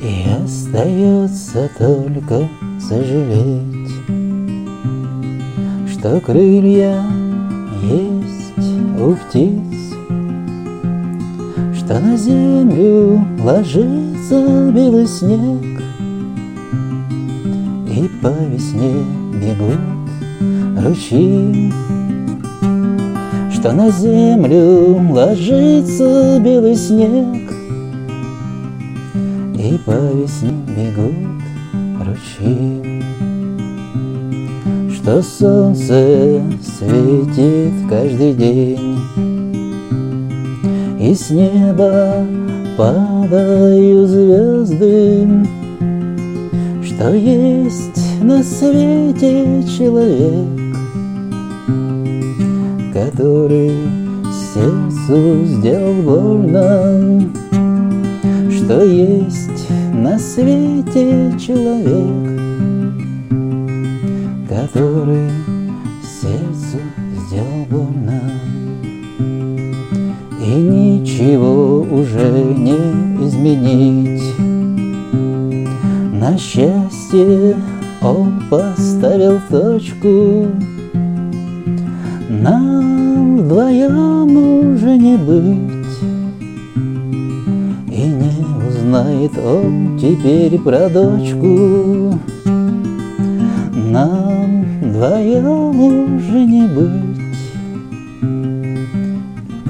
остается только сожалеть, Что крылья есть у птиц, Что на землю ложится белый снег, И по весне бегут ручьи, Что на землю ложится белый снег, и по весне бегут ручьи. Что солнце светит каждый день И с неба падают звезды. Что есть на свете человек Который сердцу сделал больно. Что есть на свете человек, который сердцу сделал больно. И ничего уже не изменить. На счастье он поставил точку. Нам вдвоем уже не быть. Знает он теперь про дочку. Нам вдвоем уже не быть.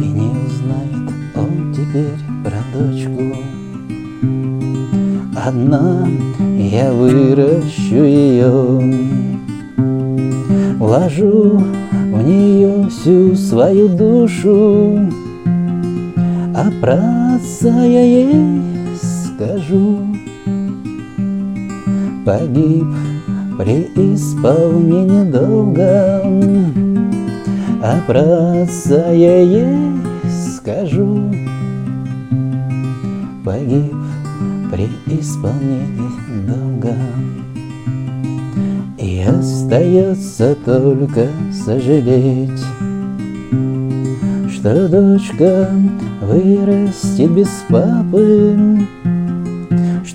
И не узнает он теперь про дочку. Одна я выращу ее, Вложу в нее всю свою душу, А праца я ей скажу. Погиб при исполнении долга, А праца я ей скажу. Погиб при исполнении долга. И остается только сожалеть, Что дочка вырастет без папы,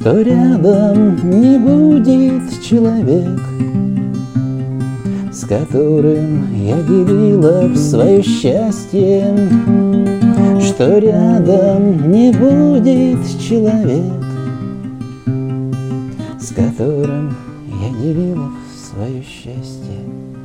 что рядом не будет человек, С которым я делила свое счастье, Что рядом не будет человек, С которым я делила свое счастье.